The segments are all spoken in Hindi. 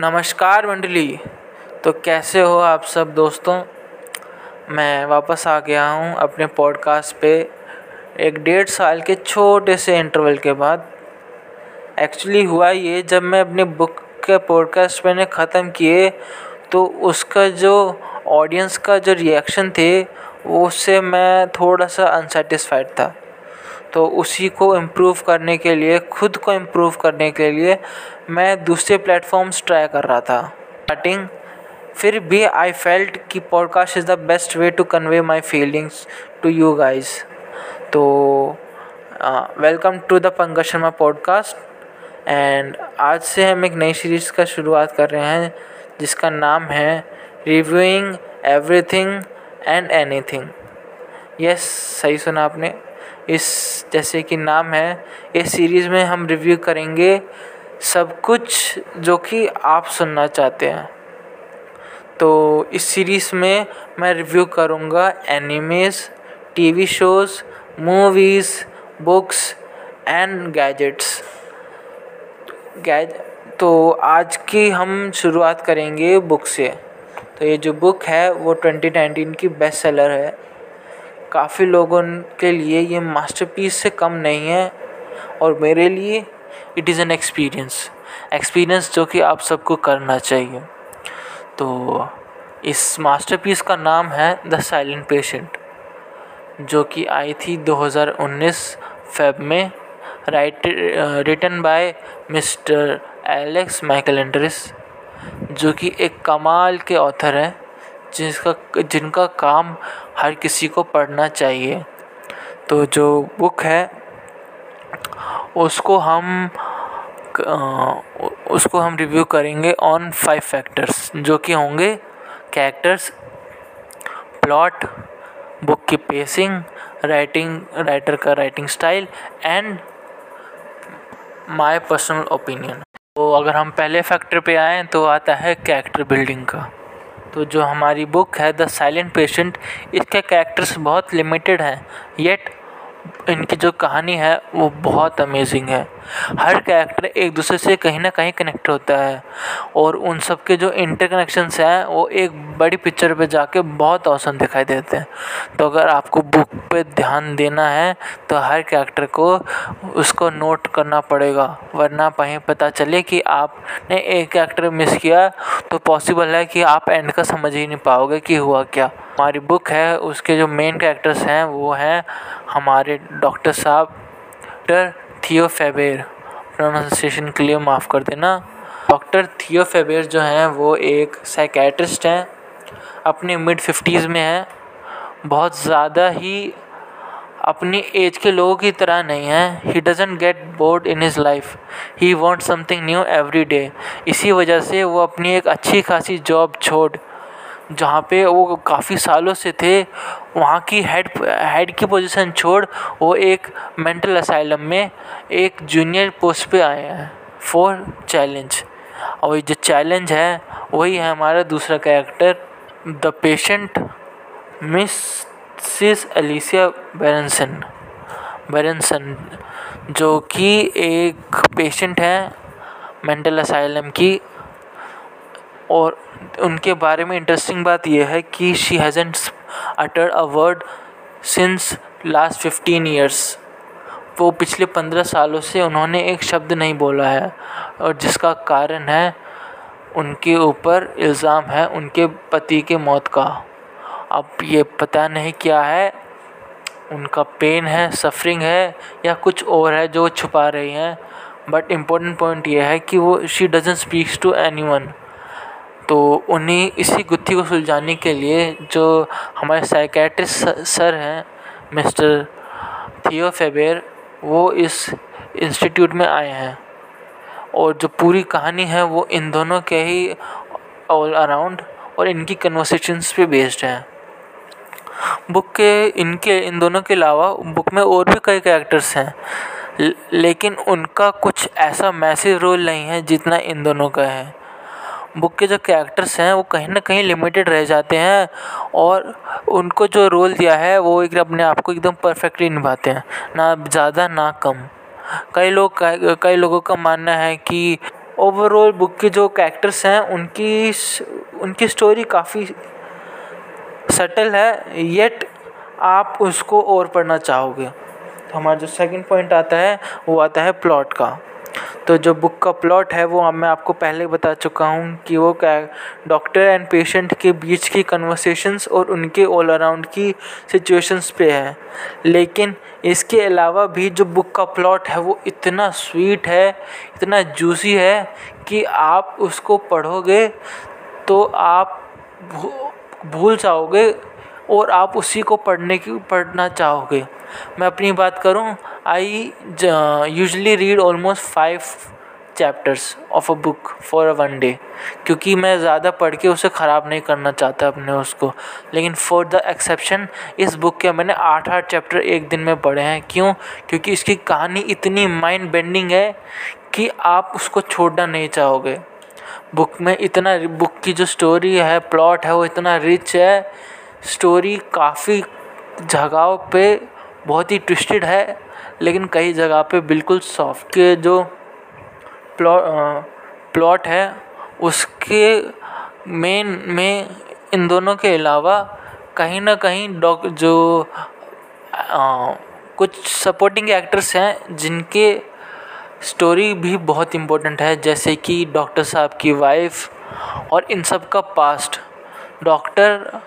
नमस्कार मंडली। तो कैसे हो आप सब दोस्तों? मैं वापस आ गया हूँ अपने पॉडकास्ट पे। एक डेढ़ साल के छोटे से इंटरवल के बाद। एक्चुअली हुआ ये, जब मैं अपने बुक के पॉडकास्ट मैंने ख़त्म किए तो उसका जो ऑडियंस का जो रिएक्शन थे, उससे मैं थोड़ा सा अनसेटिस्फाइड था। तो उसी को इम्प्रूव करने के लिए, खुद को इम्प्रूव करने के लिए मैं दूसरे प्लेटफॉर्म्स ट्राई कर रहा था। स्टार्टिंग फिर भी आई फेल्ट कि podcast is the best way to convey my feelings to you guys तो welcome to the Pankaj Sharma podcast and आज से हम एक नई सीरीज़ का शुरुआत कर रहे हैं, जिसका नाम है reviewing everything and anything yes सही सुना आपने। इस जैसे कि नाम है, इस सीरीज़ में हम रिव्यू करेंगे सब कुछ जो कि आप सुनना चाहते हैं। तो इस सीरीज़ में मैं रिव्यू करूँगा animes TV shows movies books and gadgets guys तो आज की हम शुरुआत करेंगे बुक से। तो ये जो बुक है वो 2019 की बेस्ट सेलर है। काफ़ी लोगों के लिए ये मास्टरपीस से कम नहीं है और मेरे लिए it is an experience experience जो कि आप सबको करना चाहिए। तो इस मास्टरपीस का नाम है द साइलेंट पेशेंट जो कि आई थी 2019 फेब में, right, written by mister Alex Michaelides जो कि एक कमाल के ऑथर हैं। जिसका, जिनका काम हर किसी को पढ़ना चाहिए। तो जो बुक है, उसको हम उसको हम रिव्यू करेंगे ऑन फाइव फैक्टर्स जो कि होंगे कैरेक्टर्स प्लॉट बुक की पेसिंग राइटिंग राइटर का writing style and my personal opinion तो अगर हम पहले फैक्टर पे आए तो आता है कैरेक्टर बिल्डिंग का। तो जो हमारी बुक है द साइलेंट पेशेंट इसके कैरेक्टर्स बहुत लिमिटेड हैं येट इनकी जो कहानी है, वो बहुत अमेजिंग है। हर कैरेक्टर एक दूसरे से कहीं ना कहीं कनेक्ट होता है। और उन सब के जो इंटरकनेक्शंस हैं, वो एक बड़ी पिक्चर पे जाके बहुत औसम दिखाई देते हैं। तो अगर आपको बुक पे ध्यान देना है तो हर कैरेक्टर को उसको नोट करना पड़ेगा। वरना कहीं पता चले कि आपने एक कैरेक्टर मिस किया तो पॉसिबल है कि आप एंड का समझ ही नहीं पाओगे कि हुआ क्या। हमारी बुक है, उसके जो मेन कैरेक्टर्स हैं, वो हैं हमारे डॉक्टर साहब डॉक्टर थियो फेबेर प्रोनाउंसिएशन के लिए माफ़ कर देना। डॉक्टर थियो फेबेर जो हैं, वो एक साइकेट्रिस्ट हैं, अपने मिड फिफ्टीज़ में हैं, बहुत ज़्यादा ही अपनी एज के लोगों की तरह नहीं है। He doesn't get bored in his life he want something new every day इसी वजह से वो अपनी एक अच्छी खासी जॉब छोड़, जहाँ पे वो काफ़ी सालों से थे वहाँ की हेड हेड की पोजीशन छोड़, वो एक मेंटल असाइलम में एक जूनियर पोस्ट पे आए हैं फॉर चैलेंज और जो चैलेंज है, वही है हमारा दूसरा character the patient Mrs Alicia Berenson Berenson जो कि एक पेशेंट है मेंटल असाइलम की, और उनके बारे में इंटरेस्टिंग बात यह है कि she hasn't utter a word since last fifteen years वो पिछले पंद्रह सालों से उन्होंने एक शब्द नहीं बोला है और जिसका कारण है उनके ऊपर इल्ज़ाम है उनके पति के मौत का। अब ये पता नहीं क्या है, उनका पेन है सफरिंग है या कुछ और है जो छुपा रही हैं। बट इम्पोर्टेंट पॉइंट ये है कि वो she doesn't speaks to any one तो उन्हीं इसी गुत्थी को सुलझाने के लिए जो हमारे साइकेट्रिस्ट सर हैं, मिस्टर थियो फेबेर, वो इस इंस्टीट्यूट में आए हैं। और जो पूरी कहानी है, वो इन दोनों के ही ऑल अराउंड और इनकी कन्वर्सेशंस पे बेस्ड है। बुक के, इनके, इन दोनों के अलावा बुक में और भी कई कैरेक्टर्स हैं, लेकिन उनका कुछ ऐसा मैसिव रोल नहीं है, जितना इन दोनों का है। बुक के जो कैरेक्टर्स हैं, वो कहीं ना कहीं लिमिटेड रह जाते हैं और उनको जो रोल दिया है, वो एक अपने आप को एकदम परफेक्टली निभाते हैं। ना ज़्यादा, ना कम। कई लोग, कई लोगों का मानना है कि ओवरऑल बुक के जो कैरेक्टर्स हैं, उनकी उनकी स्टोरी काफ़ी सटल है येट आप उसको और पढ़ना चाहोगे। तो हमारा जो सेकंड पॉइंट आता है, वो आता है प्लॉट का। तो जो बुक का प्लॉट है, वो मैं आपको पहले बता चुका हूँ कि वो क्या डॉक्टर एंड पेशेंट के बीच की कन्वर्सेशंस और उनके ऑल अराउंड की सिचुएशंस पे है। लेकिन इसके अलावा भी जो बुक का प्लॉट है, वो इतना स्वीट है, इतना जूसी है कि आप उसको पढ़ोगे तो आप भूल जाओगे और आप उसी को पढ़ने की, पढ़ना चाहोगे। मैं अपनी बात करूँ I usually read almost five chapters of a book for a one day क्योंकि मैं ज़्यादा पढ़ के उसे ख़राब नहीं करना चाहता अपने उसको। लेकिन फॉर द एक्सेप्शन इस बुक के मैंने आठ आठ चैप्टर एक दिन में पढ़े हैं। क्यों? क्योंकि इसकी कहानी इतनी माइंड बेंडिंग है कि आप उसको छोड़ना नहीं चाहोगे। बुक में इतना बुक की जो स्टोरी है प्लॉट है, वो इतना रिच है स्टोरी काफ़ी जगहों पे बहुत ही ट्विस्टेड है लेकिन कई जगह पे बिल्कुल सॉफ्ट के जो प्लॉट है उसके मेन में इन दोनों के अलावा कहीं ना कहीं डॉक जो आ, कुछ सपोर्टिंग एक्टर्स हैं जिनके स्टोरी भी बहुत इम्पोर्टेंट है जैसे कि डॉक्टर साहब की वाइफ और इन सब का past doctor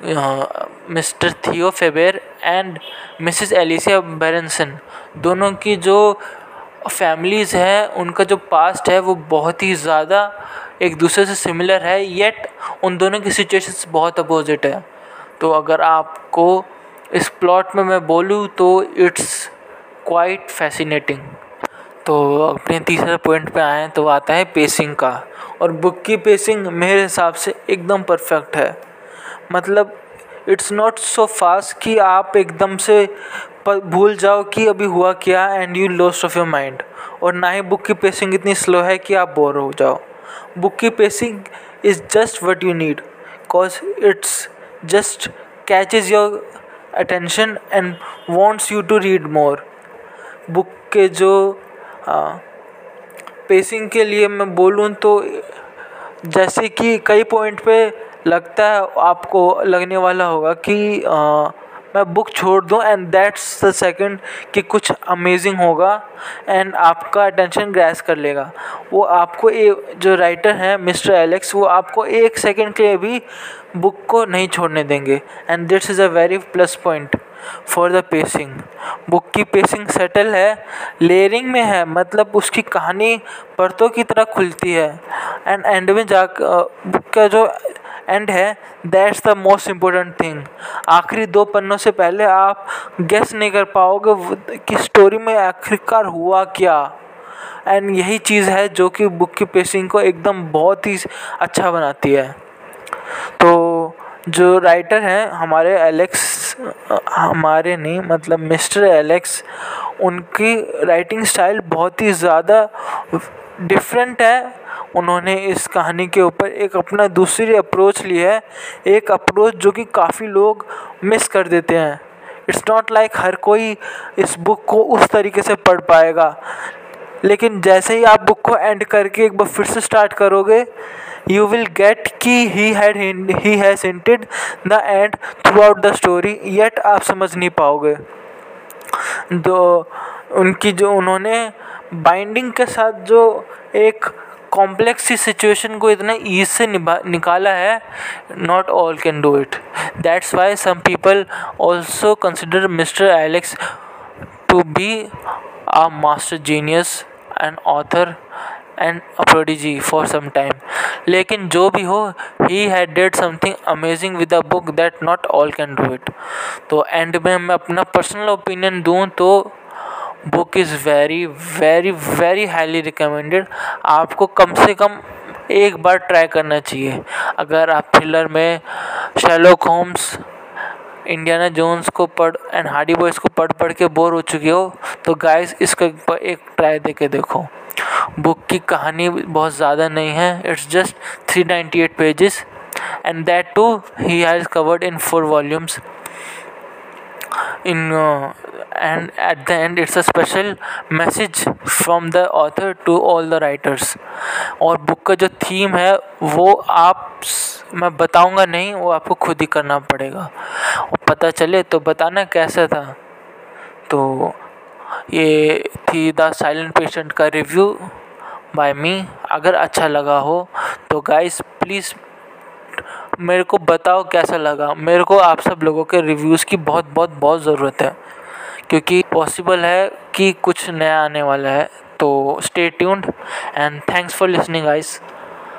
Mr Theo Faber and Mrs Alicia Berenson दोनों की जो फैमिलीज़ हैं, उनका जो पास्ट है, वो बहुत ही ज़्यादा एक दूसरे से सिमिलर है, येट उन दोनों की सिचुएशंस बहुत अपोजिट है। तो अगर आपको इस प्लॉट में मैं बोलूँ तो इट्स क्वाइट फैसिनेटिंग। तो अपने तीसरे पॉइंट पे आए तो आता है पेसिंग का। और बुक की पेसिंग मेरे हिसाब से एकदम परफेक्ट है। मतलब इट्स नॉट सो फास्ट कि आप एकदम से भूल जाओ कि अभी हुआ क्या and you lost of your mind और ना ही बुक की पेसिंग इतनी स्लो है कि आप बोर हो जाओ. बुक की pacing is just what you need cause it's just catches your attention and wants you to read more book के जो पेसिंग के लिए मैं बोलूँ तो जैसे कि कई पॉइंट पे लगता है आपको लगने वाला होगा कि आ, मैं बुक छोड़ दूँ एंड दैट्स द सेकंड कि कुछ अमेजिंग होगा एंड आपका अटेंशन ग्रैस कर लेगा। वो आपको ए, जो राइटर हैं मिस्टर एलेक्स वो आपको एक सेकंड के लिए भी बुक को नहीं छोड़ने देंगे। And that's is a very plus point for the pacing book की पेसिंग सेटल है लेयरिंग में है मतलब उसकी कहानी परतों की तरह खुलती है। एंड एंड में जा बुक का जो एंड है. That's the most important thing आखिरी दो पन्नों से पहले आप गेस नहीं कर पाओगे कि स्टोरी में आखिरकार हुआ क्या. एंड यही चीज़ है जो कि बुक की पेसिंग को एकदम बहुत ही अच्छा बनाती है. तो जो राइटर हैं, हमारे एलेक्स हमारे नहीं मतलब मिस्टर एलेक्स उनकी राइटिंग स्टाइल बहुत ही ज़्यादा डिफरेंट है। उन्होंने इस कहानी के ऊपर एक अपना दूसरी अप्रोच ली है। एक अप्रोच जो कि काफ़ी लोग मिस कर देते हैं। इट्स नॉट लाइक हर कोई इस बुक को उस तरीके से पढ़ पाएगा। लेकिन जैसे ही आप बुक को एंड करके एक बार फिर से स्टार्ट करोगे यू विल गेट कि he had he has hinted the end throughout the story yet आप समझ नहीं पाओगे। तो उनकी जो उन्होंने बाइंडिंग के साथ जो एक कॉम्प्लेक्स सी सिचुएशन को इतना ईज से निकाला है not all can do it that's why some people also consider mister Alex to be a master genius and author and a prodigy for some time लेकिन जो भी हो he had did something amazing with a book that not all can do it तो एंड में मैं अपना पर्सनल ओपिनियन दूँ तो book is very very very highly recommended आपको कम से कम एक बार ट्राई करना चाहिए। अगर आप थ्रिलर में शेलोक होम्स इंडियाना जोन्स को पढ़ एंड हार्डी बॉयज़ को पढ़ पढ़ के बोर हो चुके हो तो गाइस इसका एक ट्राई दे के देखो। बुक की कहानी बहुत ज़्यादा नहीं है। It's just three ninety eight pages and that too he has covered in four volumes in and at the end, it's a special message from the author to all the writers. और बुक का जो थीम है, वो आप मैं बताऊँगा नहीं, वो आपको खुद ही करना पड़ेगा। पता चले तो बताना कैसा था। तो ये थी द साइलेंट पेशेंट का रिव्यू बाय मी। अगर अच्छा लगा हो तो गाइस प्लीज़ मेरे को बताओ कैसा लगा। मेरे को आप सब लोगों के रिव्यूज़ की बहुत बहुत बहुत ज़रूरत है। क्योंकि पॉसिबल है कि कुछ नया आने वाला है तो stay tuned and thanks for listening guys